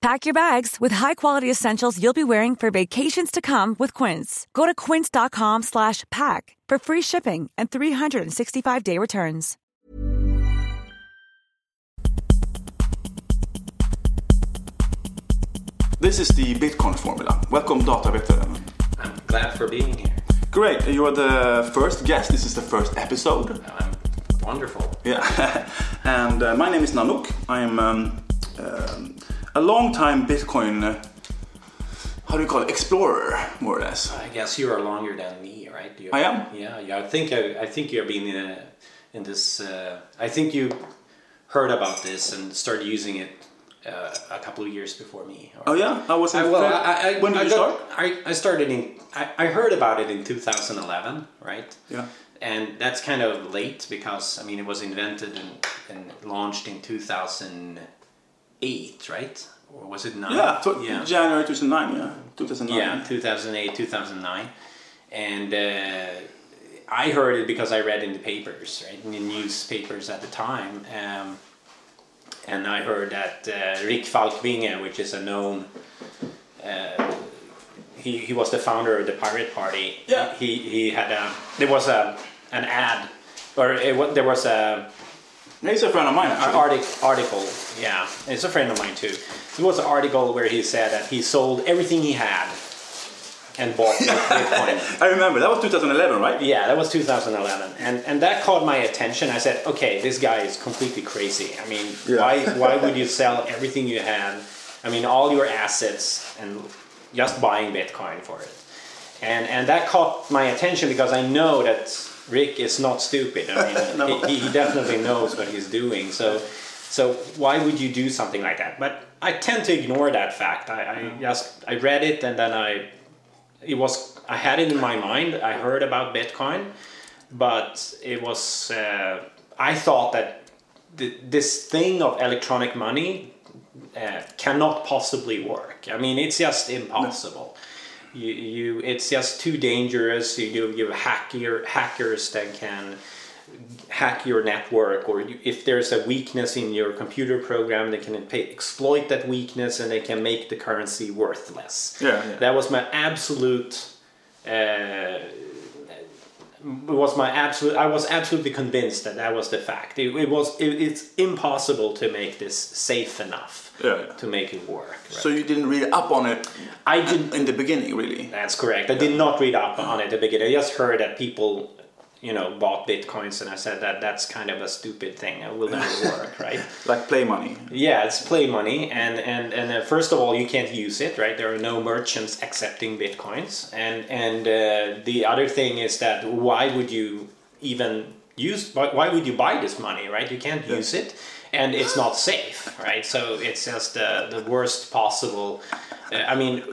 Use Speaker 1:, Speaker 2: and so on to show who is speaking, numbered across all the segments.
Speaker 1: Pack your bags with high-quality essentials you'll be wearing for vacations to come with Quince. Go to quince.com slash pack for free shipping and 365-day returns.
Speaker 2: This is the Bitcoin formula. Welcome, Doctor Datavetaren.
Speaker 3: I'm glad for being here.
Speaker 2: Great, you are the first guest. This is the first episode.
Speaker 3: I'm wonderful.
Speaker 2: Yeah, and uh, my name is Nanok. I'm um, um, a long-time Bitcoin. Uh, how do you call it? Explorer, more or less.
Speaker 3: I guess you are longer than me, right? You,
Speaker 2: I am?
Speaker 3: Yeah, yeah. I think I, I think you have been in, a, in this. Uh, I think you heard about this and started using it uh, a couple of years before me.
Speaker 2: Oh yeah, I was.
Speaker 3: I, well, I, I,
Speaker 2: when did
Speaker 3: I
Speaker 2: you
Speaker 3: got-
Speaker 2: start?
Speaker 3: I, I started in. I, I heard about it in 2011, right?
Speaker 2: Yeah.
Speaker 3: And that's kind of late because I mean it was invented and, and launched in 2008, right? Or was it nine?
Speaker 2: Yeah, to-
Speaker 3: yeah.
Speaker 2: January 2009. Yeah, 2009.
Speaker 3: Yeah, 2008, 2009. And uh, I heard it because I read in the papers, right, in the newspapers at the time. Um, and I heard that uh, Rick Falkvinge, which is a known, uh, he, he was the founder of the Pirate Party.
Speaker 2: Yeah.
Speaker 3: He, he had a, there was a, an ad, or it, there was a,
Speaker 2: He's a friend of mine.
Speaker 3: an
Speaker 2: Actually.
Speaker 3: artic- article, yeah, it's a friend of mine too. There was an article where he said that he sold everything he had and bought Bitcoin.
Speaker 2: I remember that was 2011, right?
Speaker 3: Yeah, that was 2011, and and that caught my attention. I said, okay, this guy is completely crazy. I mean,
Speaker 2: Yeah.
Speaker 3: why why would you sell everything you had? I mean, all your assets and just buying Bitcoin for it, and and that caught my attention because I know that Rick is not stupid. I mean,
Speaker 2: No.
Speaker 3: he, he definitely knows what he's doing. So. So why would you do something like that? But I tend to ignore that fact. I, I just I read it and then I it was I had it in my mind. I heard about Bitcoin, but it was uh, I thought that th- this thing of electronic money uh, cannot possibly work. I mean, it's just impossible. You, you it's just too dangerous. You you, hacker hackers that can hack your network or you, if there's a weakness in your computer program they can pay, exploit that weakness and they can make the currency worthless
Speaker 2: Yeah, yeah.
Speaker 3: that was my absolute uh, was my absolute i was absolutely convinced that that was the fact it, it was it, it's impossible to make this safe enough
Speaker 2: Yeah, yeah.
Speaker 3: to make it work right?
Speaker 2: So you didn't read up on it
Speaker 3: i didn't
Speaker 2: in the beginning, really?
Speaker 3: that's correct. I did not read up on it at the beginning. I just heard that people, you know, bought bitcoins, and I said that that's kind of a stupid thing. It will never work, right?
Speaker 2: Like play money.
Speaker 3: Yeah, it's play money, and and and uh, first of all, you can't use it, right? There are no merchants accepting bitcoins, and and uh, the other thing is that why would you even use? Why, why would you buy this money, right? You can't use it, and it's not safe, right? So it's just the the worst possible. Uh, I mean,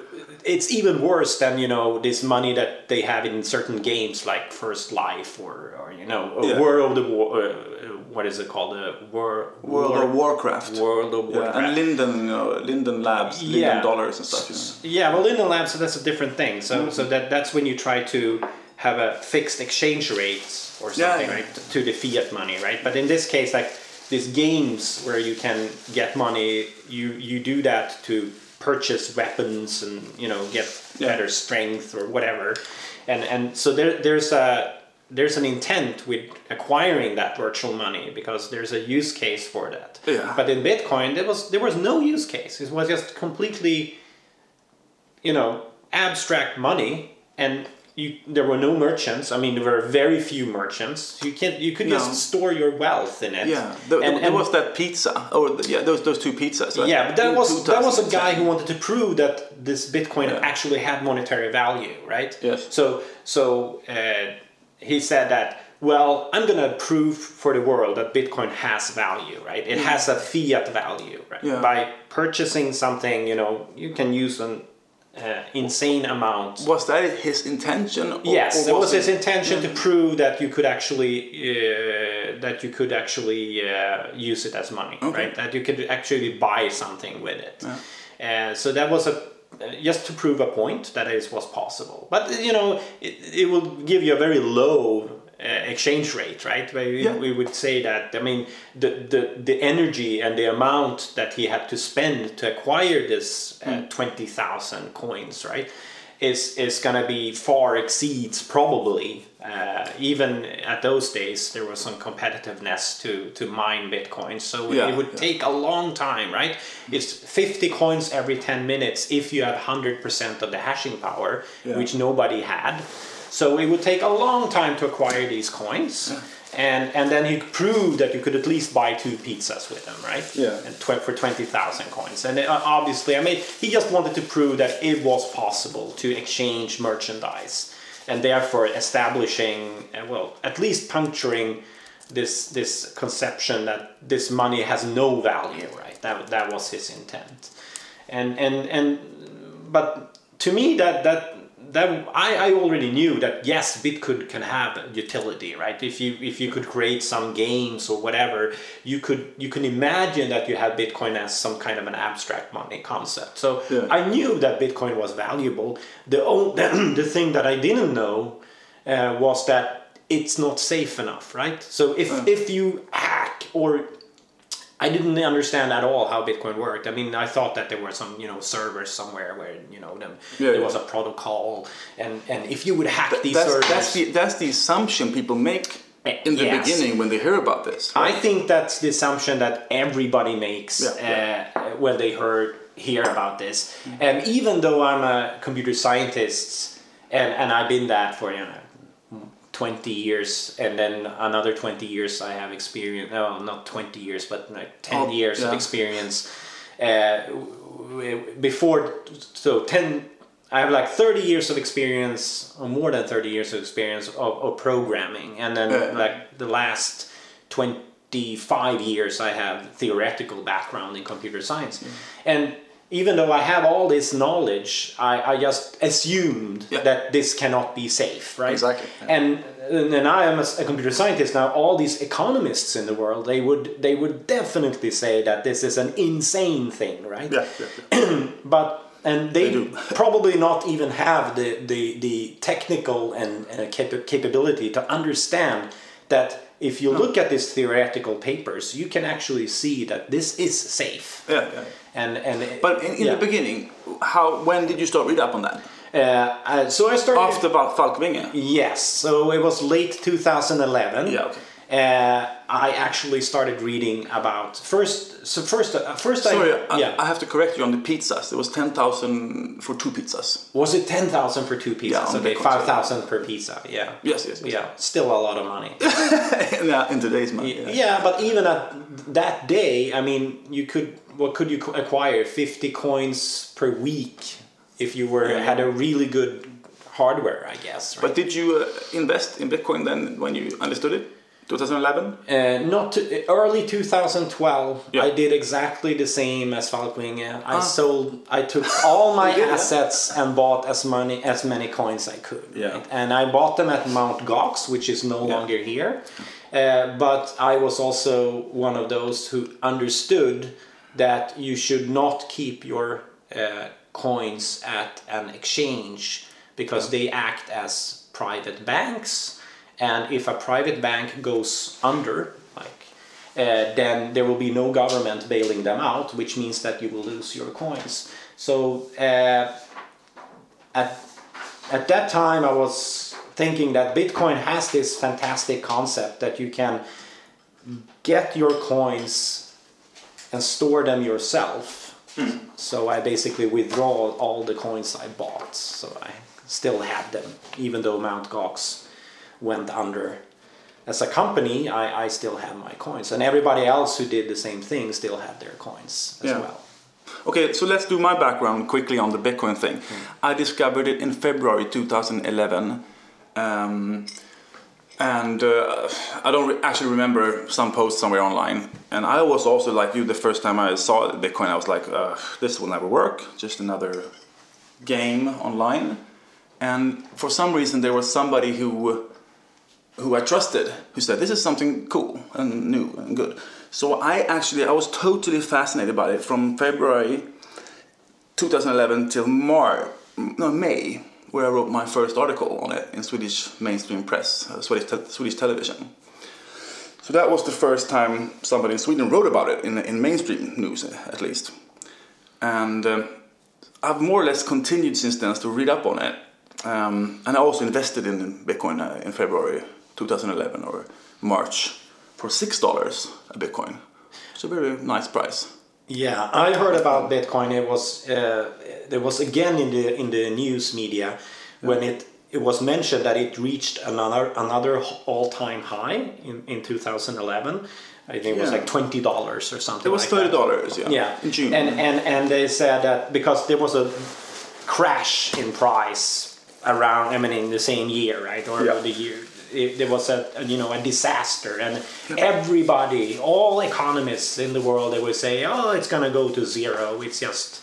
Speaker 3: it's even worse than you know this money that they have in certain games like First Life or or you know
Speaker 2: Yeah.
Speaker 3: World of War. Uh, what is it called? The War
Speaker 2: World of Warcraft.
Speaker 3: World of
Speaker 2: Yeah,
Speaker 3: Warcraft.
Speaker 2: and Linden, you know, Linden Labs, Linden
Speaker 3: Yeah.
Speaker 2: Dollars and stuff. You know.
Speaker 3: Yeah, well, Linden Labs, so that's a different thing. So, so that that's when you try to have a fixed exchange rate or something,
Speaker 2: yeah.
Speaker 3: right, to the fiat money, right? But in this case, like these games where you can get money, you you do that to purchase weapons and you know get
Speaker 2: Yeah.
Speaker 3: better strength or whatever, and and so there there's a there's an intent with acquiring that virtual money because there's a use case for that.
Speaker 2: Yeah.
Speaker 3: But in Bitcoin, there was there was no use case. It was just completely, you know, abstract money, and you there were no merchants. I mean, there were very few merchants. You can you could
Speaker 2: No.
Speaker 3: just store your wealth in it.
Speaker 2: Yeah, there,
Speaker 3: And-
Speaker 2: there
Speaker 3: and-
Speaker 2: was that pizza, or the, yeah, those those two pizzas. right?
Speaker 3: yeah, but that
Speaker 2: In
Speaker 3: was that was a guy who wanted to prove that this Bitcoin
Speaker 2: Yeah.
Speaker 3: actually had monetary value, right?
Speaker 2: Yes.
Speaker 3: So so uh, he said that. Well, I'm gonna prove for the world that Bitcoin has value, right? It has a fiat value, right?
Speaker 2: Yeah.
Speaker 3: By purchasing something, you know, you can use an uh, insane amount
Speaker 2: Was that his intention? Or,
Speaker 3: Yes,
Speaker 2: or
Speaker 3: it was his
Speaker 2: it-
Speaker 3: intention to prove that you could actually uh, that you could actually uh, use it as money, right? That you could actually buy something with it. Uh, so that was a just to prove a point that it was possible. But you know, it, it will give you a very low. Uh, exchange rate, right? Where we,
Speaker 2: Yeah.
Speaker 3: we would say that. I mean, the, the the energy and the amount that he had to spend to acquire this uh,
Speaker 2: Mm.
Speaker 3: twenty thousand coins, right? is is going to be far exceeds probably uh, even at those days there was some competitiveness to to mine bitcoin so
Speaker 2: Yeah,
Speaker 3: it would
Speaker 2: yeah.
Speaker 3: take a long time right it's 50 coins every 10 minutes if you have 100% of the hashing power which nobody had so it would take a long time to acquire these coins and and then he proved that you could at least buy two pizzas with them right
Speaker 2: Yeah.
Speaker 3: and tw- for 20,000 coins. And uh, obviously, I mean, he just wanted to prove that it was possible to exchange merchandise and therefore establishing, uh, well, at least puncturing this this conception that this money has no value, right? That, that was his intent. And, and, and, but to me, that, that, that I, I already knew that yes, Bitcoin can have utility, right? If you if you could create some games or whatever, you could you can imagine that you have Bitcoin as some kind of an abstract money concept. So
Speaker 2: Yeah.
Speaker 3: I knew that Bitcoin was valuable. The only, the thing that I didn't know uh, was that it's not safe enough, right? So if if you hack or I didn't understand at all how Bitcoin worked. I mean, I thought that there were some, you know, servers somewhere where you know them,
Speaker 2: Yeah,
Speaker 3: there
Speaker 2: yeah.
Speaker 3: was a protocol, and and if you would hack these
Speaker 2: That's,
Speaker 3: servers,
Speaker 2: that's the that's the assumption people make in the
Speaker 3: Yes.
Speaker 2: beginning when they hear about this.
Speaker 3: I think that's the assumption that everybody makes
Speaker 2: Yeah,
Speaker 3: Uh, when they heard hear about this. And even though I'm a computer scientist and and I've been that for you know. 20 years and then another 20 years I have experience no not 20 years but like 10
Speaker 2: Oh,
Speaker 3: years of experience. Uh, before so 10 I have like 30 years of experience or more than 30 years of experience of, of programming and then
Speaker 2: Yeah.
Speaker 3: like the last 25 years I have theoretical background in computer science. And even though I have all this knowledge I, I just assumed
Speaker 2: Yeah.
Speaker 3: that this cannot be safe right
Speaker 2: Exactly, yeah.
Speaker 3: and and I am a computer scientist now. All these economists in the world, they would they would definitely say that this is an insane thing, right?
Speaker 2: Yeah, yeah.
Speaker 3: But and they,
Speaker 2: They do.
Speaker 3: probably not even have the the, the technical and uh, capa- capability to understand that if you look at these theoretical papers, you can actually see that this is safe.
Speaker 2: yeah, yeah.
Speaker 3: And and
Speaker 2: But in, in
Speaker 3: yeah.
Speaker 2: the beginning, how when did you start read up on that?
Speaker 3: uh, so I started
Speaker 2: After Falkvinge?
Speaker 3: Yes, so it was late 2011.
Speaker 2: Yeah, okay.
Speaker 3: Uh, I actually started reading about first. So first, uh, first
Speaker 2: Sorry,
Speaker 3: I yeah.
Speaker 2: I have to correct you on the pizzas. It was ten thousand for two pizzas.
Speaker 3: was it ten thousand for two pizzas?
Speaker 2: Yeah,
Speaker 3: okay,
Speaker 2: Bitcoin,
Speaker 3: five
Speaker 2: so-
Speaker 3: per pizza. Yeah.
Speaker 2: Yes, yes, yes.
Speaker 3: Yeah, still a lot of money.
Speaker 2: yeah, in today's money.
Speaker 3: yeah.
Speaker 2: Yeah.
Speaker 3: but even at that day, I mean, you could what could you acquire? Fifty coins per week if you were
Speaker 2: Yeah.
Speaker 3: had a really good hardware, I guess. Right?
Speaker 2: But did you uh, invest in Bitcoin then when you understood it? 2011?
Speaker 3: Uh, not to, early 2012.
Speaker 2: Yeah.
Speaker 3: I did exactly the same as Falkvinge. I
Speaker 2: Ah.
Speaker 3: sold. I took all my
Speaker 2: yeah?
Speaker 3: assets and bought as many as many coins I could.
Speaker 2: Yeah.
Speaker 3: right? And I bought them at Mount Gox, which is no
Speaker 2: Yeah.
Speaker 3: longer here. Uh, but I was also one of those who understood that you should not keep your uh, coins at an exchange because they act as private banks and if a private bank goes under like uh, then there will be no government bailing them out which means that you will lose your coins. So uh, at, at that time i was thinking that bitcoin has this fantastic concept that you can get your coins and store them yourself. So i basically withdraw all the coins i bought. So i still had them, even though Mt. Gox went under. As a company, I, I still have my coins, and everybody else who did the same thing still had their coins as
Speaker 2: Yeah.
Speaker 3: well.
Speaker 2: Okay, so let's do my background quickly on the Bitcoin thing. I discovered it in February 2011. Um, and uh, I don't re- actually remember some post somewhere online. And I was also like you the first time I saw Bitcoin, I was like, uh, this will never work, just another game online. And for some reason, there was somebody who who I trusted who said this is something cool and new and good. So I actually I was totally fascinated by it from February 2011 till March, no May, where I wrote my first article on it in Swedish mainstream press, uh, Swedish te- Swedish television. So that was the first time somebody in Sweden wrote about it in in mainstream news, uh, at least. And um, I've more or less continued since then to read up on it. Um, and I also invested in Bitcoin uh, in February 2011 or March for six dollars a Bitcoin. It's a very nice price.
Speaker 3: Yeah, I heard about Bitcoin. It was uh, there was again in the in the news media when it it was mentioned that it reached another another all time high in, in 2011. I think it was like twenty dollars or something.
Speaker 2: It was
Speaker 3: like
Speaker 2: thirty dollars, yeah,
Speaker 3: Yeah,
Speaker 2: in June.
Speaker 3: and and and they said that because there was a crash in price around, I mean, in the same year, right, or
Speaker 2: Yeah.
Speaker 3: the year. It, there was a, you know a disaster, and everybody, all economists in the world, they would say, "Oh, it's gonna go to zero. It's just,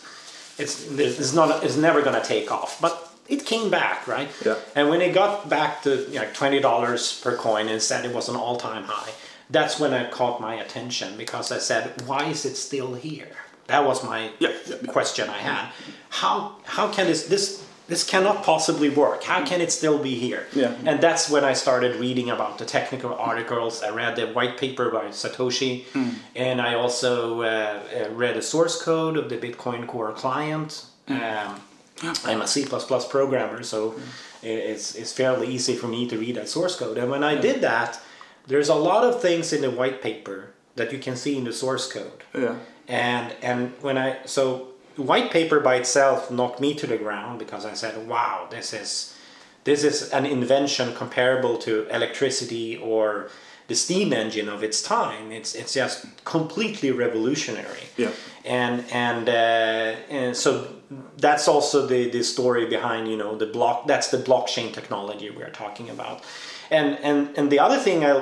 Speaker 3: it's it's not, it's never gonna take off." But it came back, right?
Speaker 2: Yeah.
Speaker 3: And when it got back to you know, twenty dollars per coin and said it was an all-time high, that's when it caught my attention because I said, "Why is it still here?" That was my
Speaker 2: yeah, yeah.
Speaker 3: question I had. How how can this this this cannot possibly work? How can it still be here?
Speaker 2: Yeah.
Speaker 3: And that's when I started reading about the technical articles. I read the white paper by Satoshi, and I also uh, uh, read the source code of the Bitcoin Core client. Um, I'm a C++ programmer, so it's, it's fairly easy for me to read that source code. And when I did that, there's a lot of things in the white paper that you can see in the source code
Speaker 2: Yeah.
Speaker 3: and and when I so white paper by itself knocked me to the ground because I said, "Wow, this is this is an invention comparable to electricity or the steam engine of its time. It's it's just completely revolutionary."
Speaker 2: Yeah.
Speaker 3: And and uh, and so that's also the the story behind you know the block. That's the blockchain technology we're talking about. And, and, and the other thing I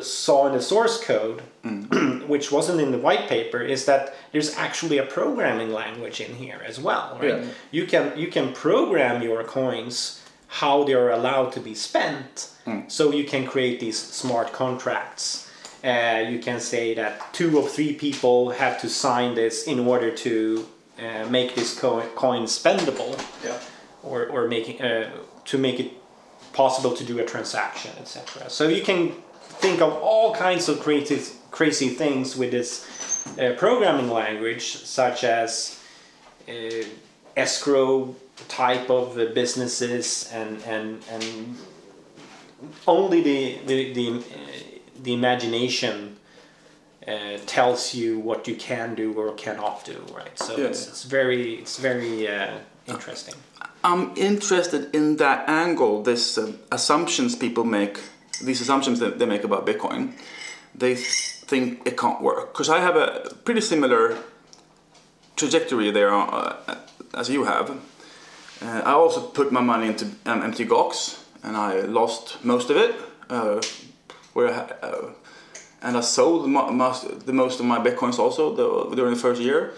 Speaker 3: saw in the source code which wasn't in the white paper is that there's actually a programming language in here as well right?
Speaker 2: Yeah.
Speaker 3: you can you can program your coins how they're allowed to be spent. So you can create these smart contracts. Uh, you can say that two or three people have to sign this in order to uh, make this co- coin spendable.
Speaker 2: Yeah.
Speaker 3: or, or making uh, to make it possible to do a transaction, etc. So you can think of all kinds of crazy crazy things with this uh, programming language, such as uh, escrow type of uh, businesses and and and only the the the, uh, the imagination uh, tells you what you can do or cannot do, right? So
Speaker 2: Yeah.
Speaker 3: it's, it's very it's very uh, interesting.
Speaker 2: I'm interested in that angle. This uh, assumptions people make, these assumptions that they make about Bitcoin, they th- think it can't work. Because I have a pretty similar trajectory there uh, as you have. Uh, I also put my money into um, MT Gox, and I lost most of it. Uh, where uh, and I sold mo- most, the most of my bitcoins also the, during the first year.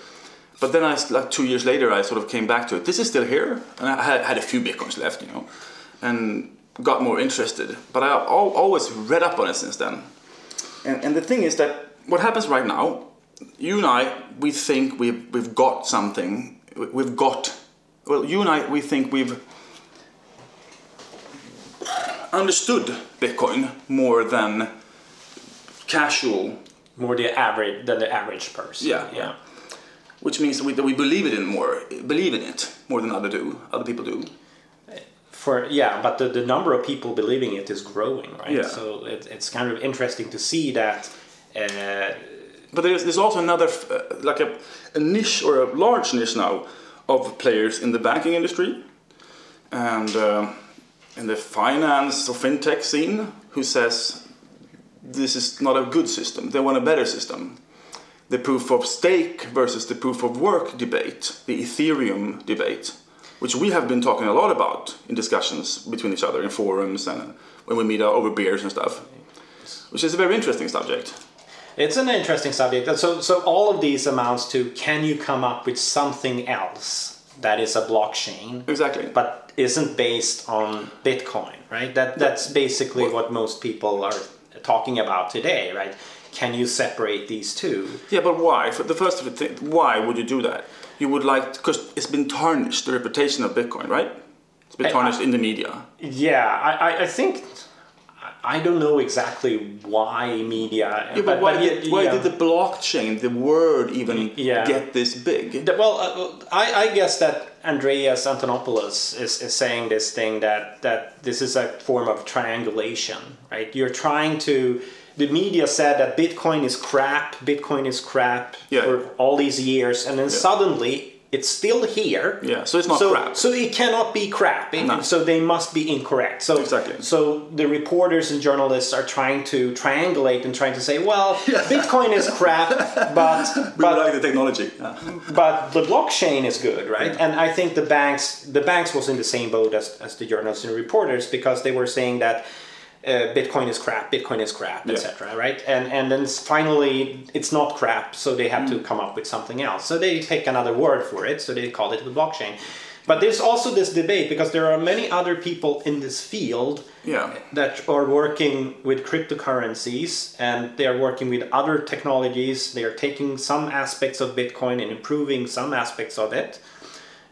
Speaker 2: But then I, like two years later, I sort of came back to it. This is still here, and I had, had a few bitcoins left, you know, and got more interested. But I al- always read up on it since then. And, and the thing is that what happens right now, you and I, we think we've, we've got something. We- We've got, well, you and I, we think we've understood Bitcoin more than casual,
Speaker 3: more the average than the average person.
Speaker 2: Yeah.
Speaker 3: yeah.
Speaker 2: Which means that we, that we believe it in more, believe in it more than other do, other people do.
Speaker 3: For yeah, but the, the number of people believing it is growing, right?
Speaker 2: Yeah.
Speaker 3: So it, it's kind of interesting to see that. Uh,
Speaker 2: But there's, there's also another, f- uh, like a, a niche or a large niche now of players in the banking industry and uh, in the finance or fintech scene who says this is not a good system. They want a better system. The proof of stake versus the proof of work debate, the Ethereum debate, which we have been talking a lot about in discussions between each other in forums and when we meet over beers and stuff, which is a very interesting subject.
Speaker 3: It's an interesting subject. So, so all of these amounts to can you come up with something else that is a blockchain,
Speaker 2: Exactly.
Speaker 3: but isn't based on Bitcoin, right? That that's basically what most people are talking about today, right? Can you separate these two?
Speaker 2: Yeah, but why? For the first thing, why would you do that? You would like because it's been tarnished the reputation of Bitcoin, right? It's been
Speaker 3: I-
Speaker 2: tarnished in the media.
Speaker 3: Yeah, I, I, I think I don't know exactly why media.
Speaker 2: Yeah, but, why,
Speaker 3: yeah,
Speaker 2: did, why
Speaker 3: yeah.
Speaker 2: did the blockchain, the word, even
Speaker 3: Yeah.
Speaker 2: get this big?
Speaker 3: Well, uh, I, I guess that Andreas Antonopoulos is, is saying this thing that, that this is a form of triangulation, right? You're trying to. The media said that Bitcoin is crap, Bitcoin is crap
Speaker 2: Yeah.
Speaker 3: for all these years, and then suddenly it's still here.
Speaker 2: Yeah, so it's not
Speaker 3: so,
Speaker 2: crap.
Speaker 3: So it cannot be crap. It-
Speaker 2: No.
Speaker 3: So they must be incorrect. So
Speaker 2: Exactly.
Speaker 3: So the reporters and journalists are trying to triangulate and trying to say, well, Bitcoin is crap, but
Speaker 2: we
Speaker 3: but
Speaker 2: like the technology. Yeah.
Speaker 3: but the blockchain is good, right? And I think the banks, the banks was in the same boat as, as the journalists and reporters because they were saying that uh, Bitcoin is crap, Bitcoin is crap,
Speaker 2: Yeah.
Speaker 3: etc. Right? And and then finally it's not crap, so they had to come up with something else. So they pick another word for it, so they call it the blockchain. But there's also this debate because there are many other people in this field
Speaker 2: Yeah.
Speaker 3: that are working with cryptocurrencies and they are working with other technologies. They are taking some aspects of Bitcoin and improving some aspects of it.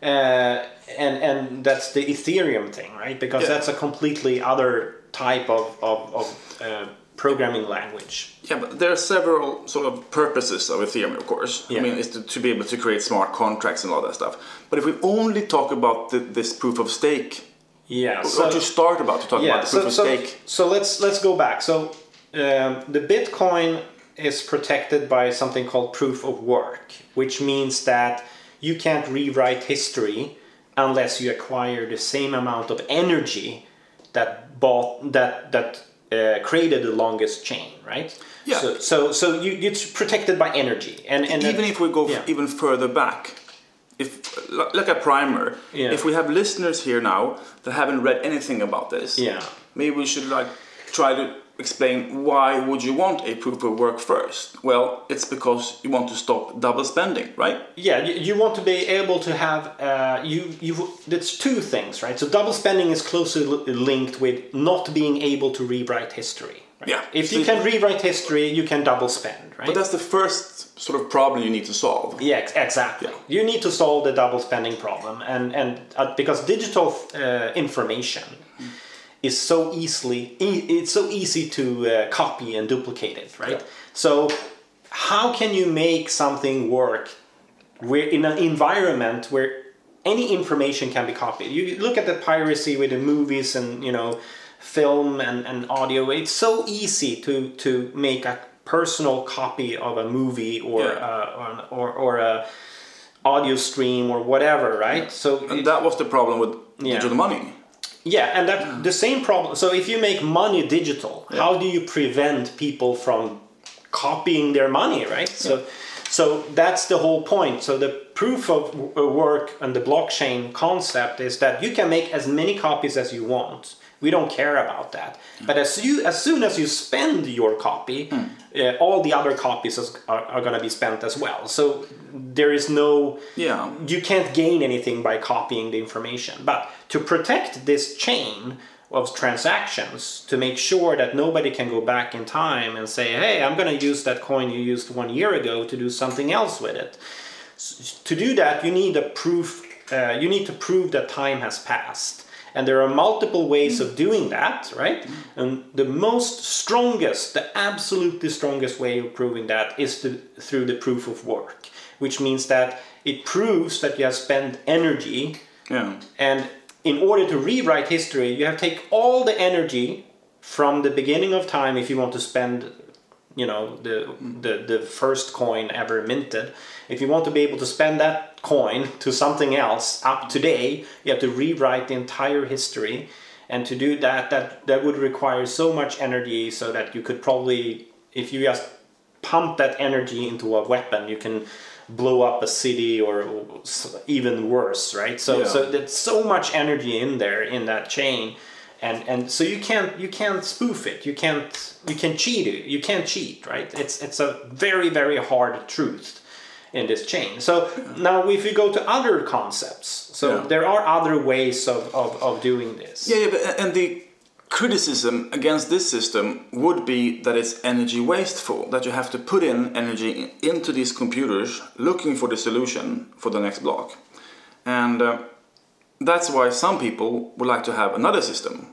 Speaker 3: Uh, and and that's the Ethereum thing, right? Because
Speaker 2: Yeah.
Speaker 3: that's a completely other type of of, of uh, programming language.
Speaker 2: Yeah, but there are several sort of purposes of Ethereum, of course.
Speaker 3: Yeah.
Speaker 2: I mean, it's to, to be able to create smart contracts and all that stuff. But if we only talk about the, this proof of stake,
Speaker 3: Yeah.
Speaker 2: or to start about to talk about the proof
Speaker 3: so,
Speaker 2: of
Speaker 3: so,
Speaker 2: stake,
Speaker 3: so let's let's go back. So um, the Bitcoin is protected by something called proof of work, which means that you can't rewrite history unless you acquire the same amount of energy that bought that that uh, created the longest chain, right?
Speaker 2: Yeah.
Speaker 3: So so, so you, it's protected by energy, and and
Speaker 2: even if we go f-
Speaker 3: yeah.
Speaker 2: even further back, if like a primer,
Speaker 3: Yeah.
Speaker 2: if we have listeners here now that haven't read anything about this,
Speaker 3: Yeah.
Speaker 2: maybe we should like try to explain why would you want a proof of work first? Well, it's because you want to stop double spending, right?
Speaker 3: Yeah, you, want to be able to have uh, you you. That's two things, right? So double spending is closely linked with not being able to rewrite history. Right?
Speaker 2: Yeah.
Speaker 3: If you can rewrite history, you can double spend, right?
Speaker 2: But that's the first sort of problem you need to solve.
Speaker 3: yeah, ex- exactly. You need to solve the double spending problem, and and uh, because digital uh, information is so easily e- it's so easy to uh, copy and duplicate it, right?
Speaker 2: Yeah.
Speaker 3: So how can you make something work where in an environment where any information can be copied? You look at the piracy with the movies and you know film and, and audio. It's so easy to to make a personal copy of a movie or
Speaker 2: Yeah.
Speaker 3: uh, or, or or a audio stream or whatever, right? So
Speaker 2: And that was the problem with
Speaker 3: Yeah.
Speaker 2: digital money.
Speaker 3: Yeah, and that the same problem. So if you make money digital, how do you prevent people from copying their money, right? So so that's the whole point. So the proof of uh, work and the blockchain concept is that you can make as many copies as you want. We don't care about that. But as you as soon as you spend your copy, uh, all the other copies are, are going to be spent as well. So there is no
Speaker 2: Yeah.
Speaker 3: you can't gain anything by copying the information. But to protect this chain of transactions, to make sure that nobody can go back in time and say, hey, I'm going to use that coin you used one year ago to do something else with it. S- To do that, you need a proof. Uh, you need to prove that time has passed. And there are multiple ways of doing that, right? And the most strongest, the absolutely strongest way of proving that is to, through the proof of work, which means that it proves that you have spent energy
Speaker 2: Yeah.
Speaker 3: and in order to rewrite history, you have to take all the energy from the beginning of time if you want to spend you know the, the the first coin ever minted. If you want to be able to spend that coin to something else up today you have to rewrite the entire history. And to do that that that would require so much energy so that you could probably if you just pump that energy into a weapon you can blow up a city or even worse right? So
Speaker 2: Yeah.
Speaker 3: so there's so much energy in there in that chain and and so you can't you can't spoof it. You can't you can cheat it. You can't cheat right? It's it's a very very hard truth in this chain. So now if you go to other concepts so
Speaker 2: Yeah.
Speaker 3: there are other ways of, of, of doing this.
Speaker 2: Yeah, yeah, but, and the criticism against this system would be that it's energy wasteful, that you have to put in energy into these computers looking for the solution for the next block. And uh, that's why some people would like to have another system.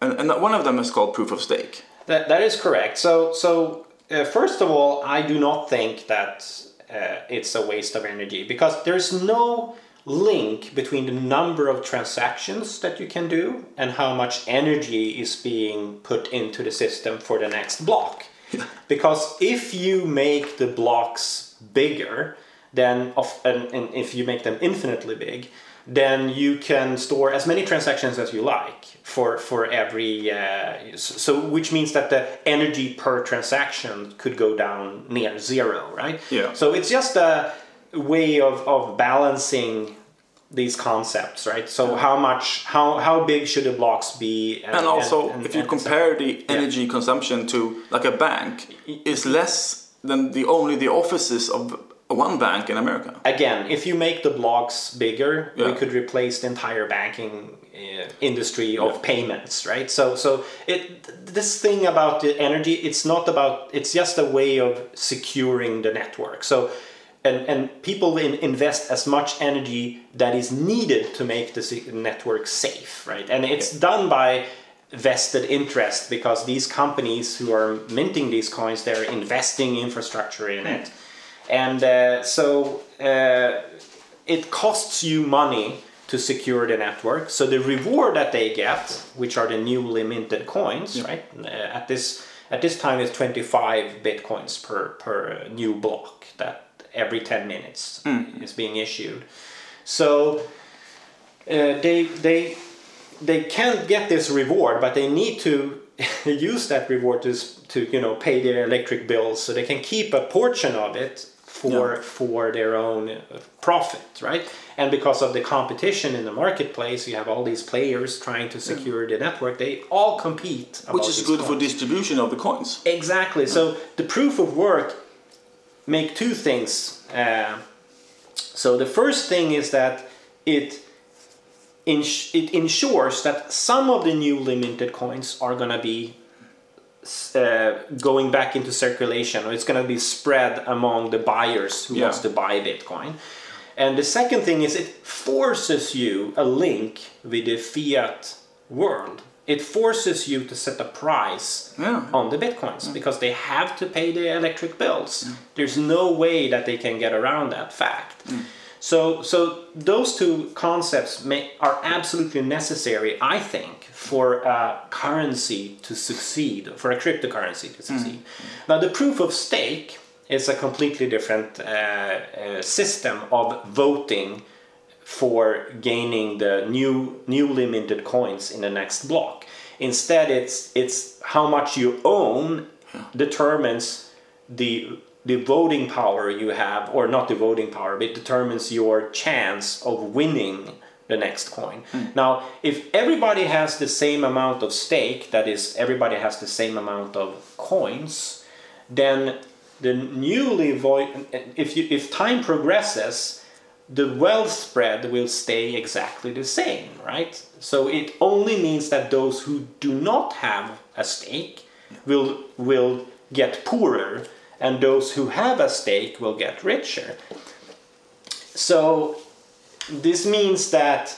Speaker 2: And, and one of them is called proof of stake.
Speaker 3: That, that is correct. So, so uh, first of all, I do not think that uh, it's a waste of energy because there's no link between the number of transactions that you can do and how much energy is being put into the system for the next block. because if you make the blocks bigger, then of, and, and if you make them infinitely big, then you can store as many transactions as you like for for every uh, so which means that the energy per transaction could go down near zero right?
Speaker 2: Yeah.
Speaker 3: so it's just a way of, of balancing these concepts right? So how much how how big should the blocks be
Speaker 2: And also,
Speaker 3: and-
Speaker 2: if you compare the energy consumption to like a bank, is less than the only the offices of one bank in America.
Speaker 3: again, if you make the blocks bigger, we could replace the entire banking uh, industry of payments, right? So, so it this thing about the energy, it's not about. It's just a way of securing the network. So, and and people in, invest as much energy that is needed to make the network safe, right? And it's done by vested interest because these companies who are minting these coins they're investing infrastructure in it and uh, so uh, it costs you money to secure the network. So the reward that they get, which are the newly minted coins, right? Uh, at this at this time is 25 bitcoins per per new block that every 10 minutes is being issued. So uh, they they they can't get this reward, but they need to use that reward to to you know pay their electric bills, so they can keep a portion of it for
Speaker 2: Yeah.
Speaker 3: for their own uh, profit, right? And because of the competition in the marketplace, you have all these players trying to secure the network. They all compete,
Speaker 2: Which is good for distribution of the coins.
Speaker 3: Exactly. So the proof of work make two things. Uh, so the first thing is that it it ensures that some of the newly minted coins are going to be uh, going back into circulation, or it's going to be spread among the buyers who
Speaker 2: Yeah.
Speaker 3: wants to buy Bitcoin. And the second thing is it forces you a link with the fiat world. It forces you to set a price
Speaker 2: Yeah.
Speaker 3: on the bitcoins because they have to pay the electric bills. There's no way that they can get around that fact. So, so those two concepts may, are absolutely necessary, I think, for a currency to succeed, for a cryptocurrency to succeed. Now, the proof of stake is a completely different uh, uh, system of voting for gaining the new newly minted coins in the next block. Instead, it's it's how much you own determines the the voting power you have, or not the voting power, but it determines your chance of winning the next coin. Hmm. Now, if everybody has the same amount of stake, that is, everybody has the same amount of coins, then the newly vo- if you if time progresses, the wealth spread will stay exactly the same, right? So it only means that those who do not have a stake will will get poorer, and those who have a stake will get richer. So this means that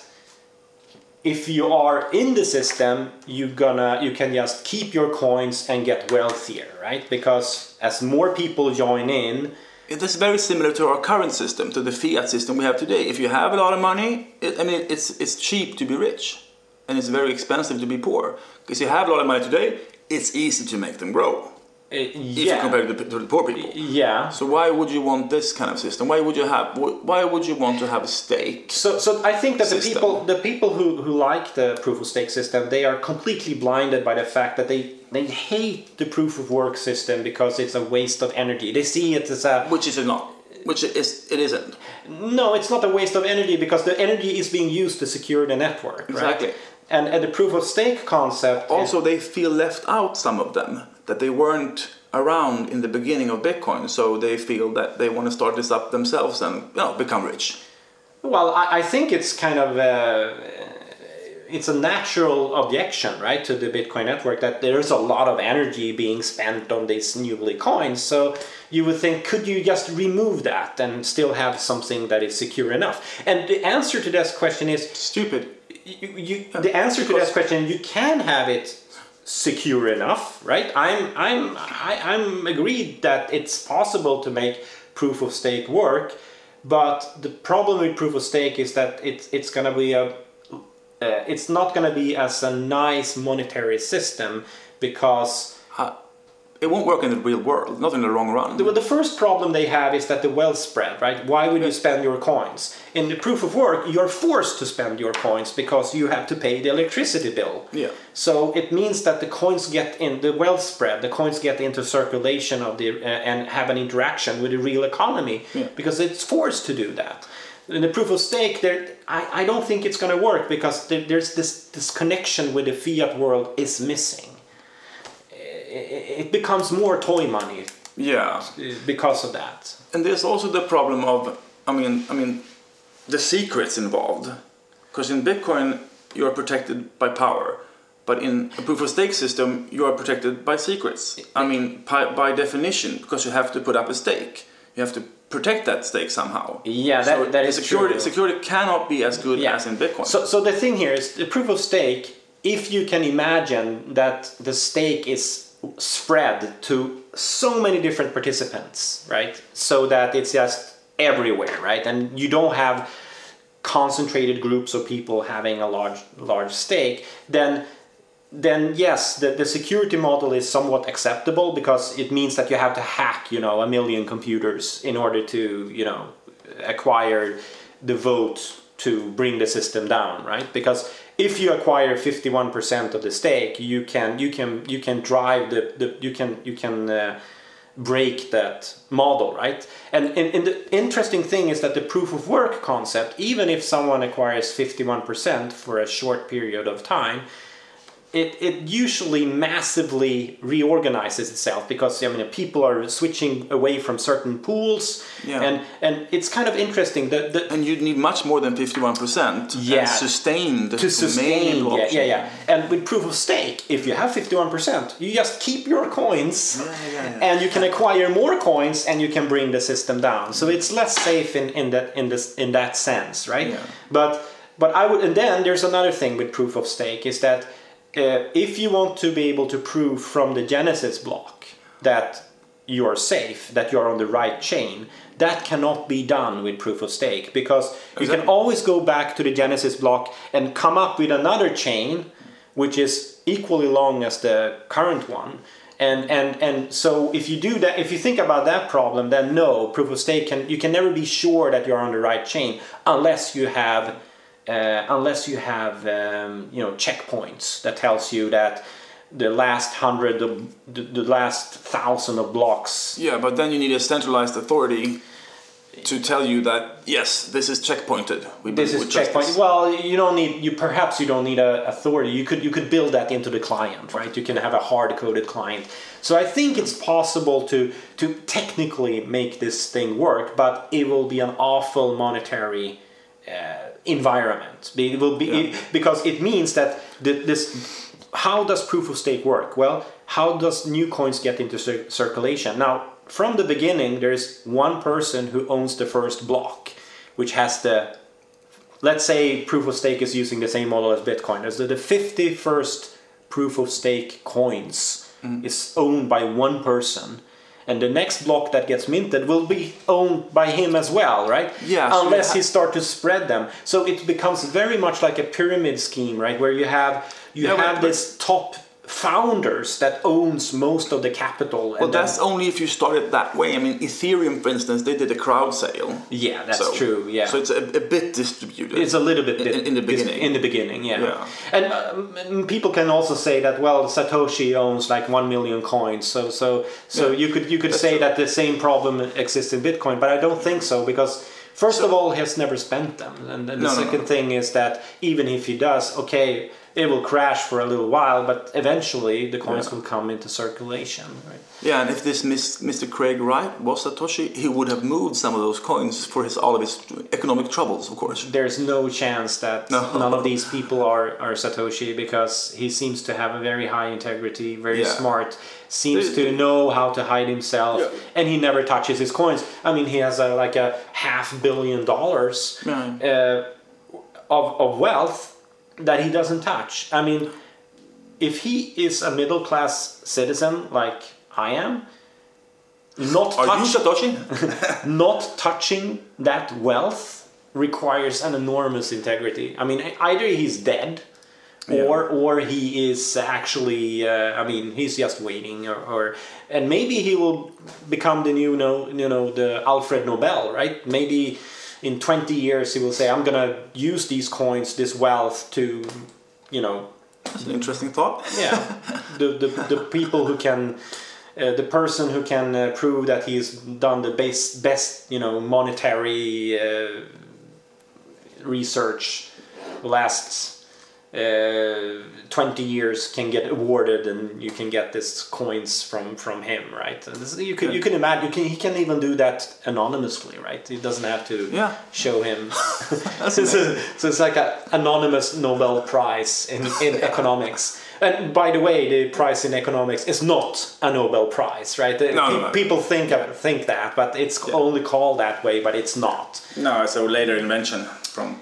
Speaker 3: if you are in the system, you gonna you can just keep your coins and get wealthier, right? Because as more people join in,
Speaker 2: It is very similar to our current system, to the fiat system we have today. If you have a lot of money, it, I mean, it's it's cheap to be rich, and it's very expensive to be poor. Because you have a lot of money today, it's easy to make them grow. If you
Speaker 3: yeah.
Speaker 2: compare it to the, to the poor people.
Speaker 3: Yeah.
Speaker 2: So why would you want this kind of system? Why would you have? Why would you want to have a stake?
Speaker 3: So, so I think that the people, the people who, who like the proof of stake system, they are completely blinded by the fact that they they hate the proof of work system because it's a waste of energy. They see it as a
Speaker 2: Which is not? Which it is it isn't.
Speaker 3: no, it's not a waste of energy because the energy is being used to secure the network,
Speaker 2: Exactly.
Speaker 3: right? And, and the proof of stake concept. is-
Speaker 2: Also, they feel left out. Some of them that they weren't around in the beginning of Bitcoin, so they feel that they want to start this up themselves and you know become rich.
Speaker 3: Well, I, I think it's kind of uh, it's a natural objection, right, to the Bitcoin network that there's a lot of energy being spent on these newly coins. So you would think, could you just remove that and still have something that is secure enough? And the answer to this question is
Speaker 2: Stupid.
Speaker 3: you, you, the answer to that question you can have it secure enough right? I'm i'm I, i'm agreed that it's possible to make proof of stake work but the problem with proof of stake is that it's it's to be a uh, it's not to be as a nice monetary system because
Speaker 2: Uh, it won't work in the real world, not in the long run.
Speaker 3: well, the first problem they have is that the wealth spread, right? Why would you spend your coins? In the proof of work, you're forced to spend your coins because you have to pay the electricity bill.
Speaker 2: Yeah.
Speaker 3: So it means that the coins get in the wealth spread, the coins get into circulation of the uh, and have an interaction with the real economy
Speaker 2: Yeah.
Speaker 3: because it's forced to do that. In the proof of stake, there, I, I don't think it's going to work because there, there's this this connection with the fiat world is missing. It, becomes more toy money
Speaker 2: yeah.
Speaker 3: because of that.
Speaker 2: And there's also the problem of, I mean, I mean, the secrets involved. Because in Bitcoin, you are protected by power, but in a proof of stake system, you are protected by secrets. I mean, by, by definition, because you have to put up a stake, you have to protect that stake somehow.
Speaker 3: Yeah, that-
Speaker 2: so
Speaker 3: that is
Speaker 2: security.
Speaker 3: true.
Speaker 2: Security cannot be as good as in Bitcoin.
Speaker 3: So, so the thing here is the proof of stake. If you can imagine that the stake is spread to so many different participants, right? So that it's just everywhere, right? And you don't have concentrated groups of people having a large large stake, then then yes, the, the security model is somewhat acceptable because it means that you have to hack, you know, a million computers in order to, you know, acquire the vote to bring the system down, right? Because if you acquire 51% of the stake, you can you can you can drive the, the you can you can uh, break that model, right? And, and, and the interesting thing is that the proof of work concept, even if someone acquires 51% for a short period of time, it, it usually massively reorganizes itself because I mean people are switching away from certain pools
Speaker 2: Yeah.
Speaker 3: and and it's kind of interesting that the,
Speaker 2: and you'd need much more than 51%
Speaker 3: Yeah.
Speaker 2: sustained
Speaker 3: to sustain yeah, yeah yeah and with proof of stake if you have 51% you just keep your coins
Speaker 2: Yeah, yeah, yeah.
Speaker 3: and you can acquire more coins and you can bring the system down so it's less safe in, in that in this in that sense right but but i would and then there's another thing with proof of stake is that uh, if you want to be able to prove from the genesis block that you are safe that you are on the right chain that cannot be done with proof of stake because you can always go back to the genesis block and come up with another chain which is equally long as the current one. And and and so if you do that if you think about that problem then no proof of stake can you can never be sure that you're on the right chain unless you have uh, unless you have um, you know checkpoints that tells you that the last hundred of the, the last thousand of blocks
Speaker 2: Yeah, but then you need a centralized authority to tell you that yes, this is checkpointed. We
Speaker 3: this is checkpoint.
Speaker 2: justice.
Speaker 3: Well, you don't need you perhaps you don't need a authority. You could you could build that into the client, right? You can have a hard coded client. So I think it's possible to to technically make this thing work, but it will be an awful monetary uh, environment. It will be
Speaker 2: Yeah.
Speaker 3: because it means that the, this. How does proof of stake work? Well, how does new coins get into cir- circulation? Now, from the beginning, there's one person who owns the first block, which has the let's say proof of stake is using the same model as Bitcoin. As the, the 51st proof of stake coins is owned by one person. And the next block that gets minted will be owned by him as well, right?
Speaker 2: Yeah,
Speaker 3: Unless he start to spread them. So it becomes very much like a pyramid scheme, right? Where you have you
Speaker 2: Yeah,
Speaker 3: have
Speaker 2: but-
Speaker 3: this top founders that owns most of the capital.
Speaker 2: Well, that's only if you start it that way. I mean, Ethereum, for instance, they did a crowd sale.
Speaker 3: yeah, that's
Speaker 2: So-
Speaker 3: true. Yeah,
Speaker 2: So it's a, a bit distributed.
Speaker 3: It's a little bit
Speaker 2: in, in the beginning.
Speaker 3: In the beginning, yeah.
Speaker 2: Yeah.
Speaker 3: And um, people can also say that well, Satoshi owns like one million coins, so so so
Speaker 2: Yeah.
Speaker 3: you could you could say
Speaker 2: true.
Speaker 3: that the same problem exists in Bitcoin, but I don't think so because. First of all, he has never spent them, and then the
Speaker 2: No, no, no.
Speaker 3: second thing is that even if he does, okay, it will crash for a little while, but eventually the coins
Speaker 2: Yeah.
Speaker 3: will come into circulation. Right?
Speaker 2: Yeah, and if this Mr. Craig Wright was Satoshi, he would have moved some of those coins for his all of his economic troubles, of course.
Speaker 3: there's no chance that
Speaker 2: No.
Speaker 3: none of these people are, are Satoshi because he seems to have a very high integrity, very
Speaker 2: Yeah.
Speaker 3: smart, seems to know how to hide himself,
Speaker 2: Yeah.
Speaker 3: and he never touches his coins. I mean, he has a, like a half billion dollars uh, of, of wealth that he doesn't touch. I mean, if he is a middle class citizen like I am, not touch,
Speaker 2: Satoshi?
Speaker 3: not touching that wealth requires an enormous integrity. I mean, either he's dead, or or he is actually. Uh, I mean, he's just waiting, or, or and maybe he will become the new, know, you know, the Alfred Nobel, right? Maybe in twenty years he will say, "I'm gonna use these coins, this wealth, to, you know,
Speaker 2: That's an interesting thought.
Speaker 3: yeah the, the, the people who can uh, the person who can uh, prove that he's done the best best you know monetary uh, research the last uh, 20 years can get awarded and you can get this coins from from him right and this, you can you can imagine you can he can even do that anonymously right he doesn't have to
Speaker 2: Yeah.
Speaker 3: show him so, so, so it's like an anonymous Nobel Prize in, in economics. And by the way, the prize in economics is not a Nobel Prize, right?
Speaker 2: No,
Speaker 3: pe-
Speaker 2: no, no.
Speaker 3: People think of, think that, but it's only called that way, but it's not.
Speaker 2: No, it's a later invention from.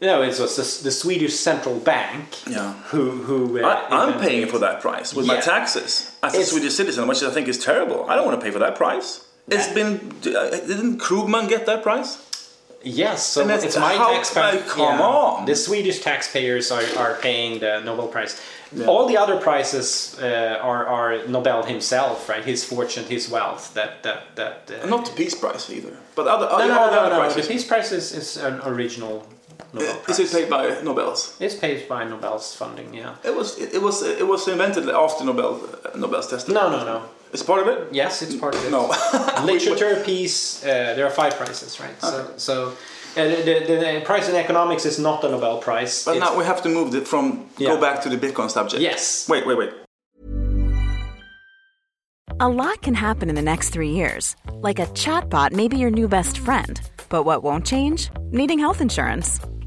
Speaker 3: No, it was the, the Swedish central bank
Speaker 2: Yeah.
Speaker 3: who who. Uh,
Speaker 2: I, I'm paying
Speaker 3: it.
Speaker 2: for that price with my taxes as a
Speaker 3: It's-
Speaker 2: Swedish citizen, which I think is terrible. I don't want to pay for that price. It's been. uh, Didn't Krugman get that price?
Speaker 3: Yes, so
Speaker 2: And it's-
Speaker 3: it's my
Speaker 2: how-
Speaker 3: taxpayer.
Speaker 2: like, come on.
Speaker 3: The Swedish taxpayers are, are paying the Nobel Prize.
Speaker 2: Yeah.
Speaker 3: All the other prizes uh, are, are Nobel himself, right? His fortune, his wealth. That that that. Uh,
Speaker 2: Not the Peace Prize either, but other
Speaker 3: no,
Speaker 2: other,
Speaker 3: no,
Speaker 2: other
Speaker 3: no, no.
Speaker 2: prizes.
Speaker 3: The Peace Prize is, is an original Nobel
Speaker 2: Uh,
Speaker 3: Prize.
Speaker 2: Is it paid by Nobels?
Speaker 3: It's paid by Nobel's funding. Yeah.
Speaker 2: It was it, it was it was invented after Nobel uh, Nobel's testing.
Speaker 3: No, no, no.
Speaker 2: It's part of it.
Speaker 3: Yes, it's part of it.
Speaker 2: No.
Speaker 3: Literature, peace. Uh, there are five prizes, right? So, so uh, the, the, the prize in economics is not a Nobel Prize.
Speaker 2: But
Speaker 3: It's-
Speaker 2: now we have to move it from
Speaker 3: Yeah.
Speaker 2: go back to the Bitcoin subject.
Speaker 3: Yes.
Speaker 2: Wait, wait, wait.
Speaker 1: A lot can happen in the next three years. Like a chatbot may be your new best friend. But what won't change? Needing health insurance.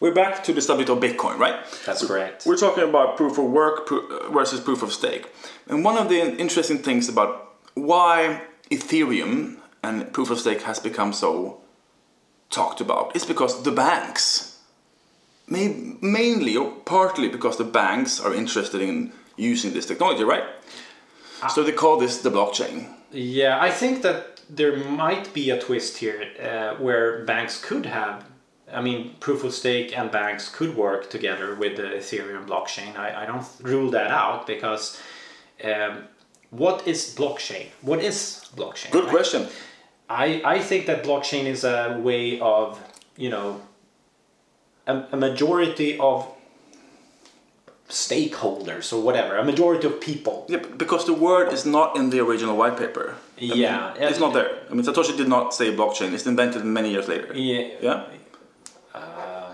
Speaker 2: We're back to the subject of Bitcoin, right?
Speaker 3: That's correct.
Speaker 2: We're talking about proof of work versus proof of stake. And one of the interesting things about why Ethereum and proof of stake has become so talked about is because the banks, may, mainly or partly because the banks are interested in using this technology, right? So they call this the blockchain.
Speaker 3: Yeah, I think that there might be a twist here uh, where banks could have. I mean, proof of stake and banks could work together with the Ethereum blockchain. I, I don't rule that out because um, what is blockchain? What is blockchain?
Speaker 2: Good
Speaker 3: right?
Speaker 2: question.
Speaker 3: I, I think that blockchain is a way of, you know, a, a majority of stakeholders or whatever, a majority of people.
Speaker 2: Yeah, because the word is not in the original white paper. I mean,
Speaker 3: Yeah,
Speaker 2: it's not there. I mean, Satoshi did not say blockchain. It's invented many years later.
Speaker 3: Yeah,
Speaker 2: Yeah.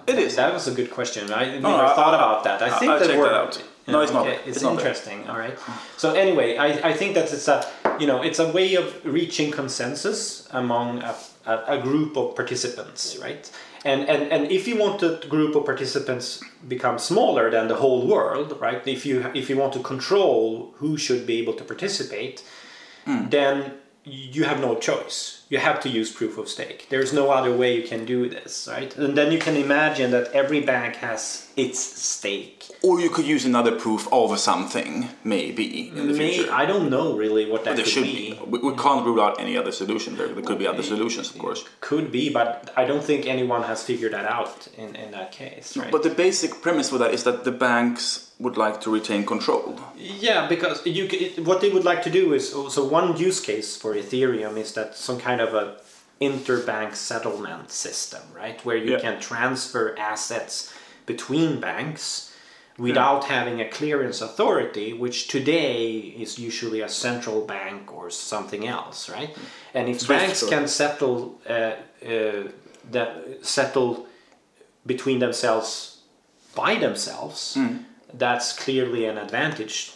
Speaker 2: It is.
Speaker 3: That was a good question. I never
Speaker 2: No, I-
Speaker 3: thought
Speaker 2: I-
Speaker 3: about that. I think
Speaker 2: I'll
Speaker 3: that
Speaker 2: check
Speaker 3: word.
Speaker 2: that out. No, it's not.
Speaker 3: okay, It's,
Speaker 2: It's not
Speaker 3: interesting. All right. So anyway, I, I think that it's a you know it's a way of reaching consensus among a, a, a group of participants, right? And, and and if you want the group of participants become smaller than the whole world, right? If you if you want to control who should be able to participate,
Speaker 2: Hmm.
Speaker 3: then you have no choice. You have to use proof of stake. There's no other way you can do this, right? And then you can imagine that every bank has its stake.
Speaker 2: Or you could use another proof of something, maybe in the
Speaker 3: May,
Speaker 2: future.
Speaker 3: I don't know really what that
Speaker 2: there
Speaker 3: could
Speaker 2: should
Speaker 3: be.
Speaker 2: be. We, we can't rule out any other solution. There, there could be other solutions, of course.
Speaker 3: Could be, but I don't think anyone has figured that out in, in that case, right?
Speaker 2: But the basic premise for that is that the banks would like to retain control.
Speaker 3: Yeah, because you what they would like to do is so one use case for Ethereum is that some kind of a interbank settlement system, right, where you
Speaker 2: Yeah.
Speaker 3: can transfer assets between banks without having a clearance authority, which today is usually a central bank or something else, right? And if
Speaker 2: Swift,
Speaker 3: banks can settle uh, uh, that settle between themselves by themselves, that's clearly an advantage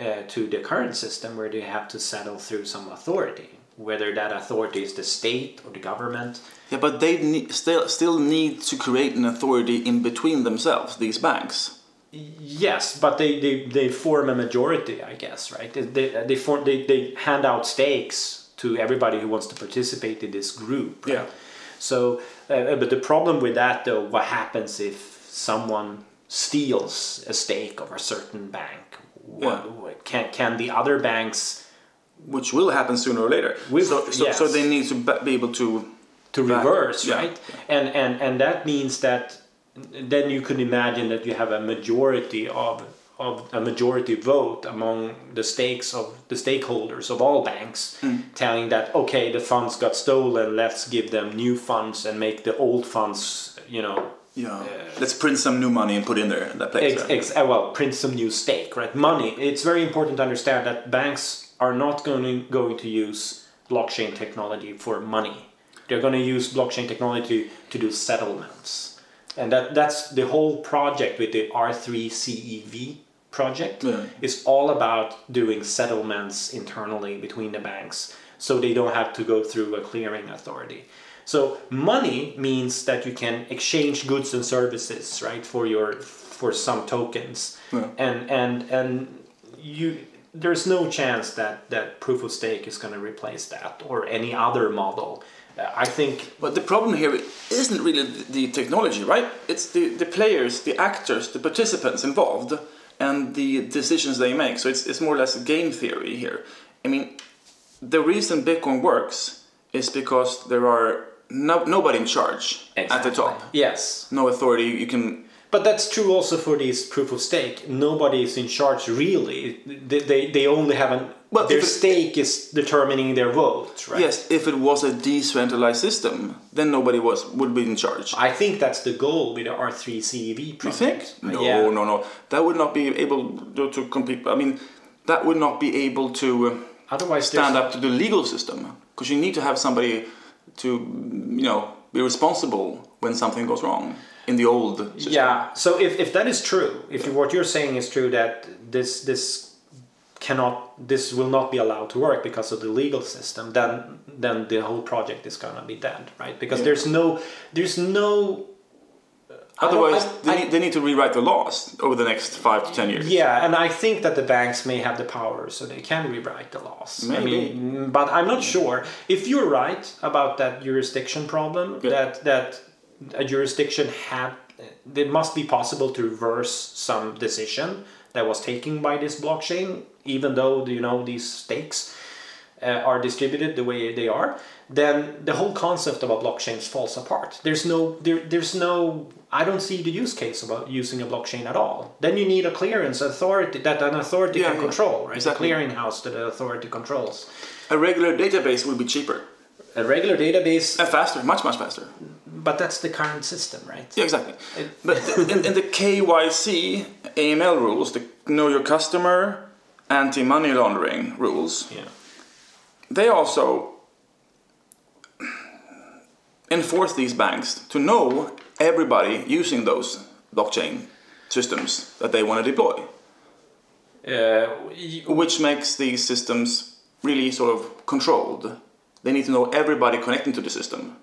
Speaker 3: uh, to the current system where they have to settle through some authority, whether that authority is the state or the government.
Speaker 2: Yeah, but they ne- still still need to create an authority in between themselves. These banks.
Speaker 3: Yes, but they, they, they form a majority, I guess, right? They, they, they, form, they, they hand out stakes to everybody who wants to participate in this group. Right?
Speaker 2: Yeah.
Speaker 3: So, uh, but the problem with that, though, what happens if someone steals a stake of a certain bank? What,
Speaker 2: Yeah.
Speaker 3: what- can, can the other banks
Speaker 2: which will happen sooner or later. So, so, so they need to be able to.
Speaker 3: to
Speaker 2: Back-
Speaker 3: reverse,
Speaker 2: yeah,
Speaker 3: right? And and and that means that then you could imagine that you have a majority of of a majority vote among the stakes of the stakeholders of all banks
Speaker 2: Hmm.
Speaker 3: telling that okay the funds got stolen let's give them new funds and make the old funds you know
Speaker 2: Yeah. Let's print some new money and put in there in that place.
Speaker 3: Ex, ex, uh, well, print some new stake, right? Money. It's very important to understand that banks are not going going to use blockchain technology for money. They're going to use blockchain technology to do settlements, and that that's the whole project with the R three CEV project.
Speaker 2: Yeah.
Speaker 3: is all about doing settlements internally between the banks, so they don't have to go through a clearing authority. So money means that you can exchange goods and services, right, for your for some tokens, and and and you there's no chance that that proof of stake is going to replace that or any other model. Uh, I think
Speaker 2: But the problem here isn't really the- the technology, right? It's the, the players, the actors, the participants involved, and the decisions they make. So it's, it's more or less game theory here. I mean, the reason Bitcoin works is because there are no, nobody in charge at the top.
Speaker 3: Yes,
Speaker 2: No authority. You can.
Speaker 3: But that's true also for these proof of stake. Nobody is in charge really. They, they, they only have an
Speaker 2: Well,
Speaker 3: their
Speaker 2: it-
Speaker 3: stake is determining their vote, right?
Speaker 2: Yes, if it was a decentralized system, then nobody was would be in charge.
Speaker 3: I think that's the goal with the R3 CEV
Speaker 2: You think? No,
Speaker 3: Yeah.
Speaker 2: no, no. That would not be able to, to compete. I mean, that would not be able to uh,
Speaker 3: Otherwise,
Speaker 2: stand
Speaker 3: there's-
Speaker 2: up to the legal system because you need to have somebody to, you know, be responsible when something goes wrong in the old system.
Speaker 3: Yeah. So if, if that is true, if you, what you're saying is true, that this this cannot, this will not be allowed to work because of the legal system, then then the whole project is gonna be dead, right? Because there's no there's no.
Speaker 2: Otherwise,
Speaker 3: I-
Speaker 2: they,
Speaker 3: I-
Speaker 2: need, they need to rewrite the laws over the next five to ten years.
Speaker 3: Yeah, and I think that the banks may have the power, so they can rewrite the laws. I
Speaker 2: Maybe.
Speaker 3: mean, but I'm not sure. If you're right about that jurisdiction problem, that that a jurisdiction had, it must be possible to reverse some decision that was taken by this blockchain, even though you know these stakes uh, are distributed the way they are, then the whole concept of a blockchain falls apart. There's no there, there's no I don't see the use case about using a blockchain at all. Then you need a clearance authority that an authority
Speaker 2: Yeah,
Speaker 3: can
Speaker 2: yeah.
Speaker 3: control, right?
Speaker 2: Exactly.
Speaker 3: A clearinghouse that the authority controls.
Speaker 2: A regular database will be cheaper
Speaker 3: A regular database,
Speaker 2: and faster, much much faster.
Speaker 3: but that's the current system, right?
Speaker 2: Yeah, exactly. But in, in the KYC AML rules, the Know Your Customer, anti-money laundering rules,
Speaker 3: Yeah.
Speaker 2: they also enforce these banks to know everybody using those blockchain systems that they want to deploy,
Speaker 3: Uh,
Speaker 2: which makes these systems really sort of controlled. They need to know everybody connecting to the system,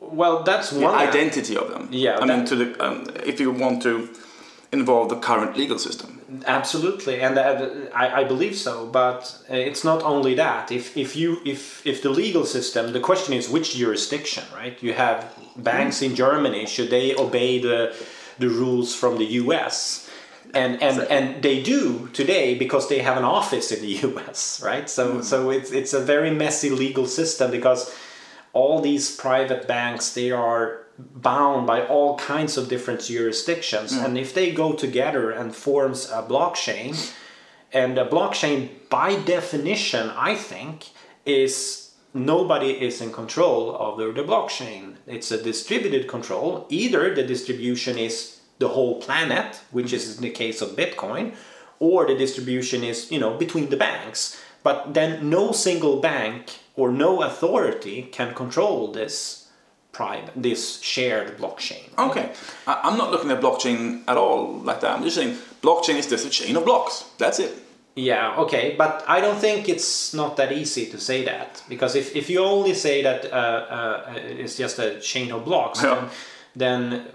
Speaker 3: well, that's
Speaker 2: the
Speaker 3: one
Speaker 2: identity of them.
Speaker 3: Yeah,
Speaker 2: I mean, to the um, if you want to involve the current legal system.
Speaker 3: Absolutely, and uh, I, I believe so. But uh, it's not only that. If if you if if the legal system, the question is which jurisdiction, right? You have banks in Germany. Should they obey the the rules from the U.S. And and and they do today because they have an office in the U.S. Right? So so it's it's a very messy legal system because all these private banks they are bound by all kinds of different jurisdictions mm. and if they go together and forms a blockchain and a blockchain by definition i think is nobody is in control of the, the blockchain. It's a distributed control. Either the distribution is the whole planet which is in the case of bitcoin or the distribution is you know between the banks. But then no single bank or no authority can control this private this shared blockchain
Speaker 2: Okay, I'm not looking at blockchain at all like that. I'm just saying blockchain is just a chain of blocks. That's it.
Speaker 3: Yeah, okay, but I don't think it's not that easy to say that because if, if you only say that uh, uh, it's just a chain of blocks,
Speaker 2: Yeah.
Speaker 3: then, then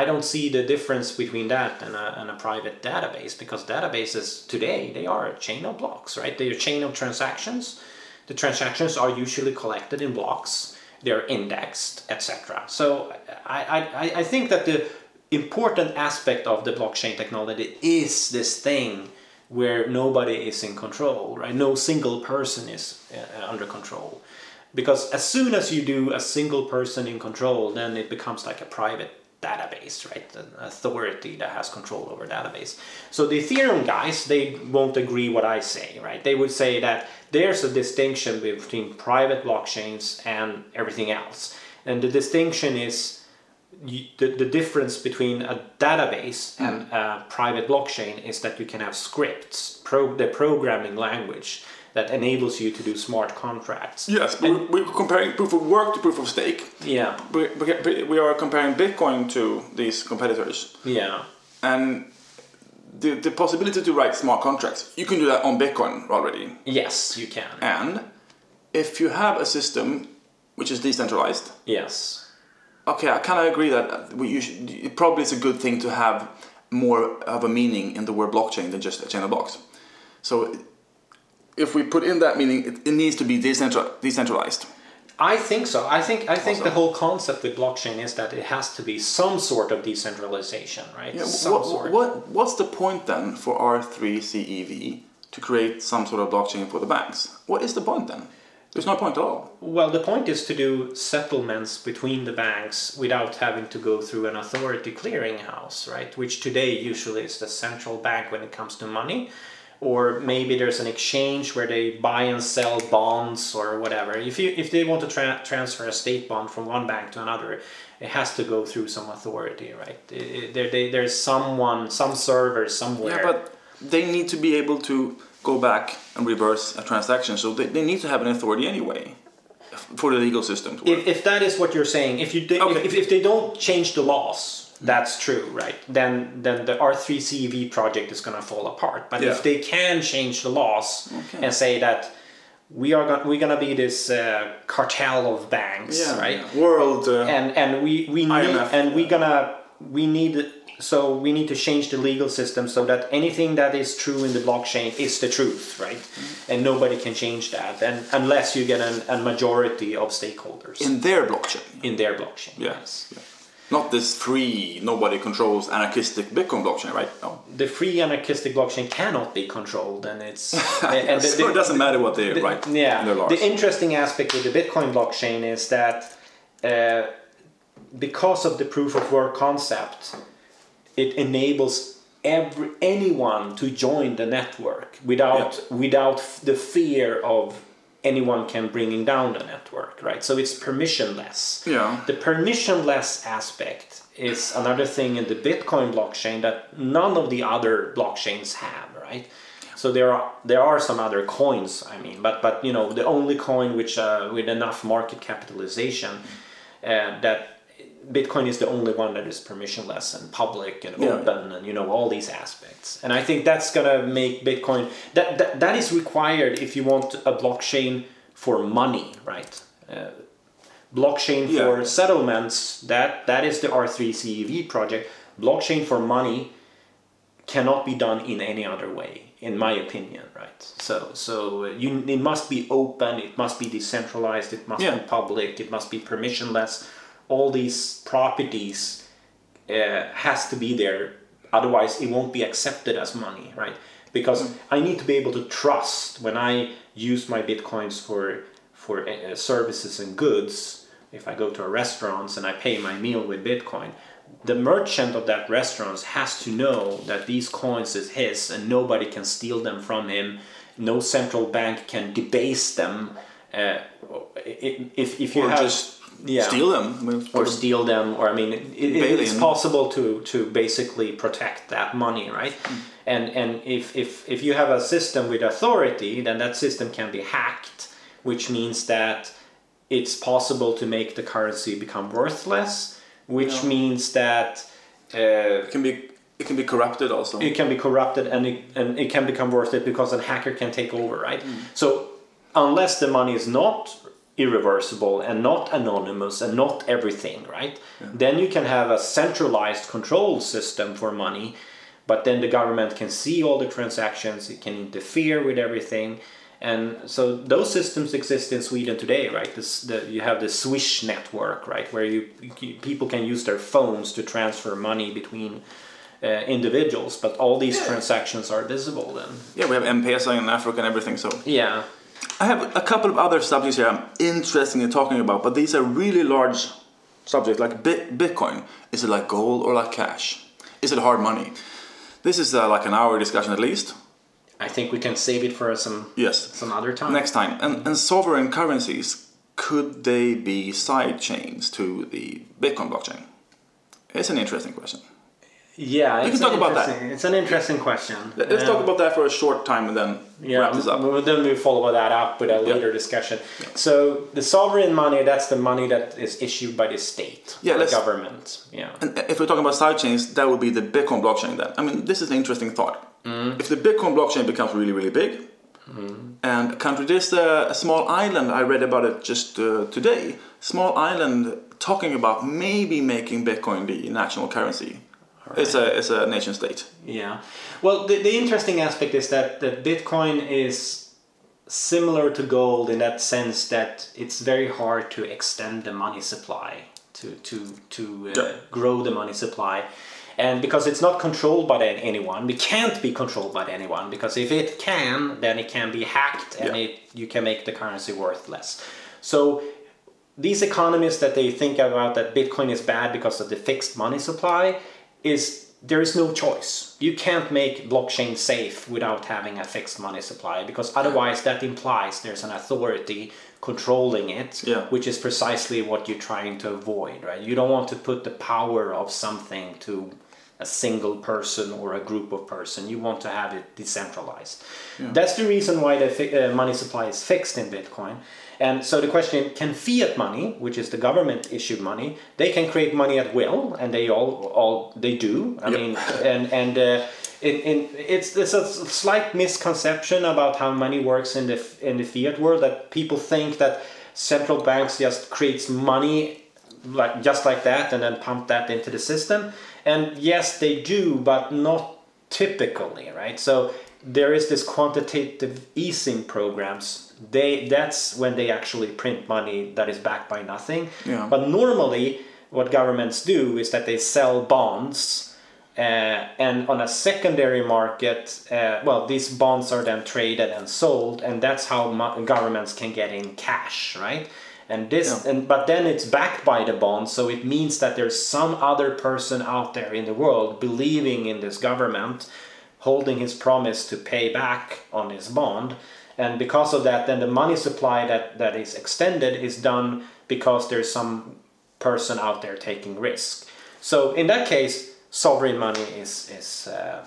Speaker 3: I don't see the difference between that and a, and a private database because databases today they are a chain of blocks, right? They're a chain of transactions. The transactions are usually collected in blocks. They're indexed, etc. So I, I, I think that the important aspect of the blockchain technology is this thing where nobody is in control, right? No single person is uh, under control. Because as soon as you do a single person in control, then it becomes like a private database, right? An authority that has control over database. So the Ethereum guys, they won't agree what I say, right? They would say that there's a distinction between private blockchains and everything else. And the distinction is the, the difference between a database hmm. and a private blockchain is that you can have scripts, pro, the programming language that enables you to do smart contracts.
Speaker 2: Yes, but
Speaker 3: And-
Speaker 2: we're comparing proof of work to proof of stake.
Speaker 3: Yeah,
Speaker 2: We, we- we are comparing Bitcoin to these competitors.
Speaker 3: yeah,
Speaker 2: And the, the possibility to write smart contracts, you can do that on Bitcoin already.
Speaker 3: yes, you can.
Speaker 2: And if you have a system which is decentralized,
Speaker 3: Yes,
Speaker 2: okay, I kind of agree that we, you should, it probably is a good thing to have more of a meaning in the word blockchain than just a chain of blocks. So if we put in that meaning, it, it needs to be decentral, decentralized.
Speaker 3: I think so. I think I think
Speaker 2: Also-
Speaker 3: the whole concept with blockchain is that it has to be some sort of decentralization, right?
Speaker 2: Yeah,
Speaker 3: some
Speaker 2: what,
Speaker 3: sort.
Speaker 2: what, what's the point then for R3CEV E to create some sort of blockchain for the banks? What is the point then? There's no point at all.
Speaker 3: Well, the point is to do settlements between the banks without having to go through an authority clearinghouse, right? Which today usually is the central bank when it comes to money. Or maybe there's an exchange where they buy and sell bonds or whatever. If you if they want to tra- transfer a state bond from one bank to another, it has to go through some authority, right? There, there's someone, some server somewhere.
Speaker 2: Yeah, but they need to be able to go back and reverse a transaction, so they, they need to have an authority anyway for the legal system to work.
Speaker 3: if, if that is what you're saying, if you do,
Speaker 2: Okay.
Speaker 3: if, if they don't change the laws, that's true, right? Then then the R3CEV project is gonna fall apart. But
Speaker 2: Yeah.
Speaker 3: if they can change the laws and say that we are going we're gonna be this uh, cartel of banks,
Speaker 2: yeah,
Speaker 3: right?
Speaker 2: yeah. World. Uh,
Speaker 3: And and we we need
Speaker 2: IMF,
Speaker 3: and we
Speaker 2: yeah.
Speaker 3: gonna we need so we need to change the legal system so that anything that is true in the blockchain is the truth, right?
Speaker 2: Mm-hmm.
Speaker 3: And nobody can change that, and unless you get an, a majority of stakeholders
Speaker 2: in their blockchain.
Speaker 3: in their blockchain.
Speaker 2: Yeah.
Speaker 3: Yes.
Speaker 2: Not this free, nobody controls anarchistic Bitcoin blockchain, right? No.
Speaker 3: The free anarchistic blockchain cannot be controlled, and it's and,
Speaker 2: the, so it doesn't matter what they
Speaker 3: the,
Speaker 2: write.
Speaker 3: Yeah. The interesting aspect with the Bitcoin blockchain is that uh, because of the proof of work concept, it enables every anyone to join the network without yeah. without the fear of anyone can bringing down the network, right? So it's permissionless.
Speaker 2: Yeah.
Speaker 3: The permissionless aspect is another thing in the Bitcoin blockchain that none of the other blockchains have, right? So there are there are some other coins, I mean, but but you know the only coin which uh, with enough market capitalization uh, that Bitcoin is the only one that is permissionless and public and yeah. open and you know all these aspects. And I think that's gonna make Bitcoin that that, that is required if you want a blockchain for money, right? Uh, blockchain yeah. for settlements that that is the R3CEV project. Blockchain for money cannot be done in any other way, in my opinion, right? So so you it must be open, it must be decentralized, it must yeah. be public, it must be permissionless all these properties uh, has to be there. Otherwise it won't be accepted as money right? Because mm. i need to be able to trust when i use my bitcoins for for uh, services and goods if i go to a restaurant and i pay my meal with bitcoin the merchant of that restaurant has to know that these coins is his and nobody can steal them from him. No central bank can debase them uh, if, if you
Speaker 2: or
Speaker 3: have
Speaker 2: just yeah. steal them
Speaker 3: or steal them or i mean it, it, it's possible to to basically protect that money right mm. and and if if if you have a system with authority then that system can be hacked which means that it's possible to make the currency become worthless which yeah. means that uh,
Speaker 2: it can be it can be corrupted also
Speaker 3: it can be corrupted and it, and it can become worthless because a hacker can take over right mm. so unless the money is not irreversible and not anonymous and not everything, right? Yeah. Then you can have a centralized control system for money, but then the government can see all the transactions, it can interfere with everything. And so those systems exist in Sweden today, right? This, the, you have the Swish network, right, where you, you, people can use their phones to transfer money between uh, individuals, but all these yeah. transactions are visible then.
Speaker 2: Yeah, we have M-Pesa in Africa and everything. So
Speaker 3: yeah,
Speaker 2: I have a couple of other subjects here I'm interested in talking about, but these are really large subjects like Bitcoin. Is it like gold or like cash? Is it hard money? This is uh, like an hour discussion at least.
Speaker 3: I think we can save it for some
Speaker 2: yes
Speaker 3: some other time.
Speaker 2: Next time. And, and sovereign currencies could they be side chains to the Bitcoin blockchain? It's an interesting question.
Speaker 3: Yeah,
Speaker 2: we can talk about that.
Speaker 3: It's an interesting question.
Speaker 2: Let's um, talk about that for a short time and then yeah, wrap this up.
Speaker 3: Then we follow that up with a later discussion. So the sovereign money, that's the money that is issued by the state, yeah, the government. Yeah.
Speaker 2: And if we're talking about side chains, that would be the Bitcoin blockchain. Then I mean, this is an interesting thought. Mm. If the Bitcoin blockchain becomes really, really big, mm. and a country, there's a, a, small island. I read about it just uh, today. Small island talking about maybe making Bitcoin the national currency Right. It's a it's a nation state.
Speaker 3: Yeah. Well, the, the interesting aspect is that that Bitcoin is similar to gold in that sense that it's very hard to extend the money supply to to to uh, yeah. grow the money supply. And because it's not controlled by anyone, it can't be controlled by anyone. Because if it can, then it can be hacked, and yeah. it you can make the currency worthless. So these economists that they think about that Bitcoin is bad because of the fixed money supply, is there is no choice. You can't make blockchain safe without having a fixed money supply because otherwise that implies there's an authority controlling it,
Speaker 2: yeah.
Speaker 3: which is precisely what you're trying to avoid, right? You don't want to put the power of something to a single person or a group of person. You want to have it decentralized. Yeah. That's the reason why the fi- uh, money supply is fixed in Bitcoin. And so the question can fiat money, which is the government issued money, they can create money at will, and they all all they do. I yep. mean, and and uh, in, in, it's there's a slight misconception about how money works in the in the fiat world that people think that central banks just creates money like just like that and then pump that into the system. And yes, they do, but not typically, right? So there is this quantitative easing programs they that's when they actually print money that is backed by nothing
Speaker 2: yeah.
Speaker 3: but normally what governments do is that they sell bonds, uh, and on a secondary market, uh, well, these bonds are then traded and sold, and that's how mo- governments can get in cash, right? And this,
Speaker 2: Yeah.
Speaker 3: and but then it's backed by the bond, so it means that there's some other person out there in the world believing in this government, holding his promise to pay back on his bond, and because of that, then the money supply that that is extended is done because there's some person out there taking risk. So in that case, sovereign money is is uh,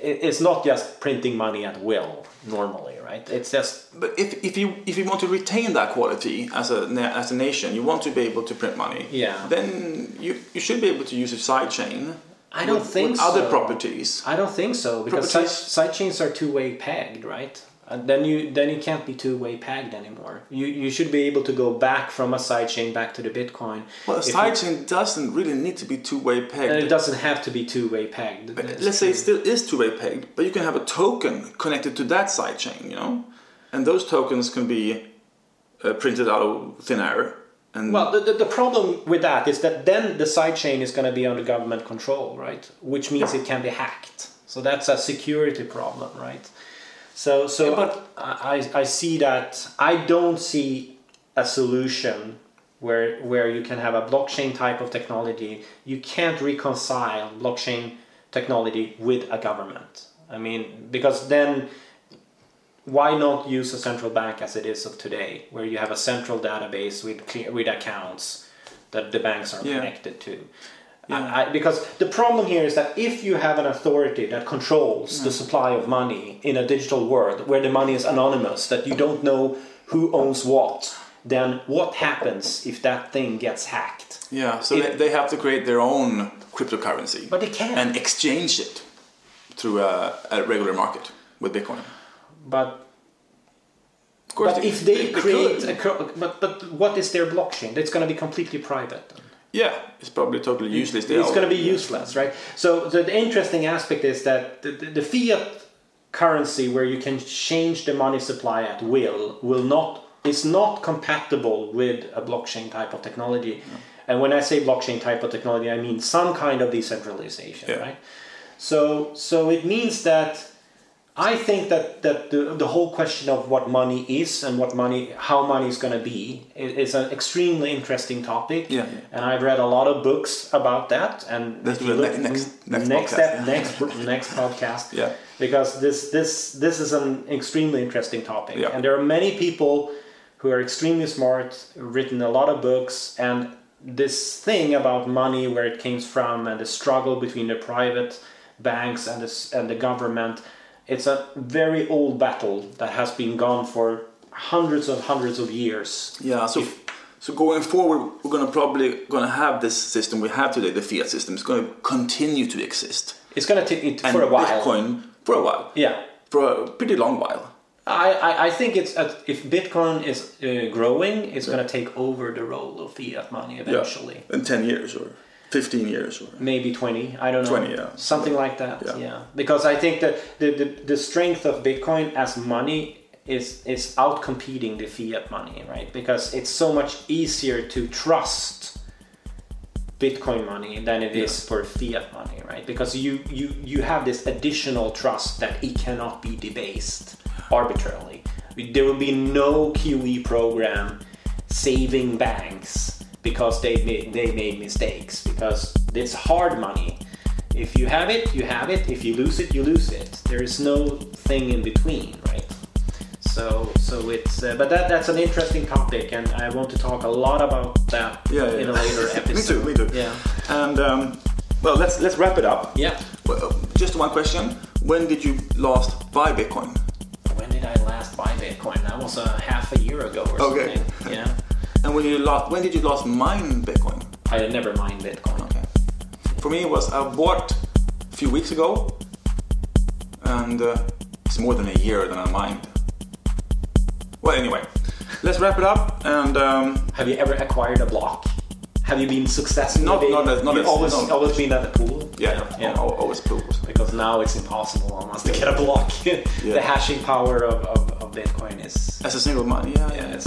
Speaker 3: it's not just printing money at will normally, right? It's just
Speaker 2: But if, if you if you want to retain that quality as a as a nation, you want to be able to print money.
Speaker 3: Yeah.
Speaker 2: Then you, you should be able to use a side chain.
Speaker 3: I don't
Speaker 2: with,
Speaker 3: think
Speaker 2: with other properties.
Speaker 3: I don't think so because side,
Speaker 2: Properties-
Speaker 3: side chains are two way pegged, right? And then you then you can't be two way pegged anymore. You you should be able to go back from a side chain back to the Bitcoin.
Speaker 2: Well, a
Speaker 3: If
Speaker 2: side chain doesn't really need to be two way pegged.
Speaker 3: and it doesn't have to be two way pegged. That's
Speaker 2: Let's say it still is two way pegged, but you can have a token connected to that side chain, you know, and those tokens can be uh, printed out of thin air. And
Speaker 3: Well, the, the, the problem with that is that then the side chain is going to be under government control, right? Which means it can be hacked. So that's a security problem, right? So, so
Speaker 2: Yeah, but-
Speaker 3: I, I I see that I don't see a solution where where you can have a blockchain type of technology. You can't reconcile blockchain technology with a government. I mean, because then why not use a central bank as it is of today, where you have a central database with clear, with accounts that the banks are
Speaker 2: Yeah.
Speaker 3: connected to? I, I, because the problem here is that if you have an authority that controls the mm. supply of money in a digital world where the money is anonymous, that you don't know who owns what, then what happens if that thing gets hacked?
Speaker 2: yeah, so
Speaker 3: It-
Speaker 2: they, they have to create their own cryptocurrency.
Speaker 3: But they can.
Speaker 2: And exchange it through a, a regular market with Bitcoin.
Speaker 3: But
Speaker 2: Of course,
Speaker 3: but if they create
Speaker 2: could.
Speaker 3: a but but what is their blockchain? It's going to be completely private.
Speaker 2: Yeah, it's probably totally useless. They
Speaker 3: it's going to be useless, right? So the, the interesting aspect is that the, the, the fiat currency, where you can change the money supply at will, will not is not compatible with a blockchain type of technology. And when I say blockchain type of technology, I mean some kind of decentralization,
Speaker 2: Yeah.
Speaker 3: right? So so it means that I think that, that the, the whole question of what money is and what money, how money is going to be, is an extremely interesting topic.
Speaker 2: Yeah.
Speaker 3: And I've read a lot of books about that. And
Speaker 2: Let's do it
Speaker 3: look-
Speaker 2: next- next
Speaker 3: next
Speaker 2: podcast.
Speaker 3: step, next next podcast.
Speaker 2: Yeah.
Speaker 3: Because this this this is an extremely interesting topic,
Speaker 2: Yeah.
Speaker 3: and there are many people who are extremely smart, written a lot of books, and this thing about money, where it came from, and the struggle between the private banks and the, and the government, it's a very old battle that has been gone for hundreds and hundreds of years.
Speaker 2: Yeah, so so going forward, we're gonna probably gonna have this system we have today, the fiat system. is going to continue to exist.
Speaker 3: It's gonna take it
Speaker 2: And
Speaker 3: for a while.
Speaker 2: Bitcoin for a while.
Speaker 3: Yeah.
Speaker 2: For a pretty long while.
Speaker 3: I, I, I think it's uh, if Bitcoin is uh, growing, it's going to take over the role of fiat money eventually.
Speaker 2: Yeah. In ten years or fifteen years or.
Speaker 3: Maybe 20, I don't know.
Speaker 2: 20, yeah.
Speaker 3: Something like that,
Speaker 2: Yeah.
Speaker 3: yeah. Because I think that the, the, the strength of Bitcoin as money is, is outcompeting the fiat money, right? Because it's so much easier to trust Bitcoin money than it is for fiat money, right? Because you, you, you have this additional trust that it cannot be debased arbitrarily. There will be no QE program saving banks because they made, they made mistakes because it's hard money. If you have it, you have it. If you lose it, you lose it. There is no thing in between, right? So, so it's uh, but that that's an interesting topic, and I want to talk a lot about that
Speaker 2: Yeah, yeah.
Speaker 3: in a later episode.
Speaker 2: me too. Me too.
Speaker 3: Yeah.
Speaker 2: And um, well, let's let's wrap it up.
Speaker 3: Yeah.
Speaker 2: Well, just one question: When did you last buy Bitcoin?
Speaker 3: When did I last buy Bitcoin? That was a half a year ago or
Speaker 2: Okay.
Speaker 3: something. Yeah.
Speaker 2: And when you last when did you last mine Bitcoin?
Speaker 3: I never mined Bitcoin.
Speaker 2: Okay. For me, it was I bought a few weeks ago, and uh, it's more than a year that I mined. Well, anyway, let's wrap it up. And um,
Speaker 3: Have you ever acquired a block? Have you been successful?
Speaker 2: Not-
Speaker 3: in-
Speaker 2: not as- not
Speaker 3: always
Speaker 2: no.
Speaker 3: always been at the pool.
Speaker 2: yeah,
Speaker 3: yeah.
Speaker 2: I always pools.
Speaker 3: Because now it's impossible almost to get a block. the hashing power of, of, of Bitcoin is
Speaker 2: As a single mine, yeah,
Speaker 3: yeah, it's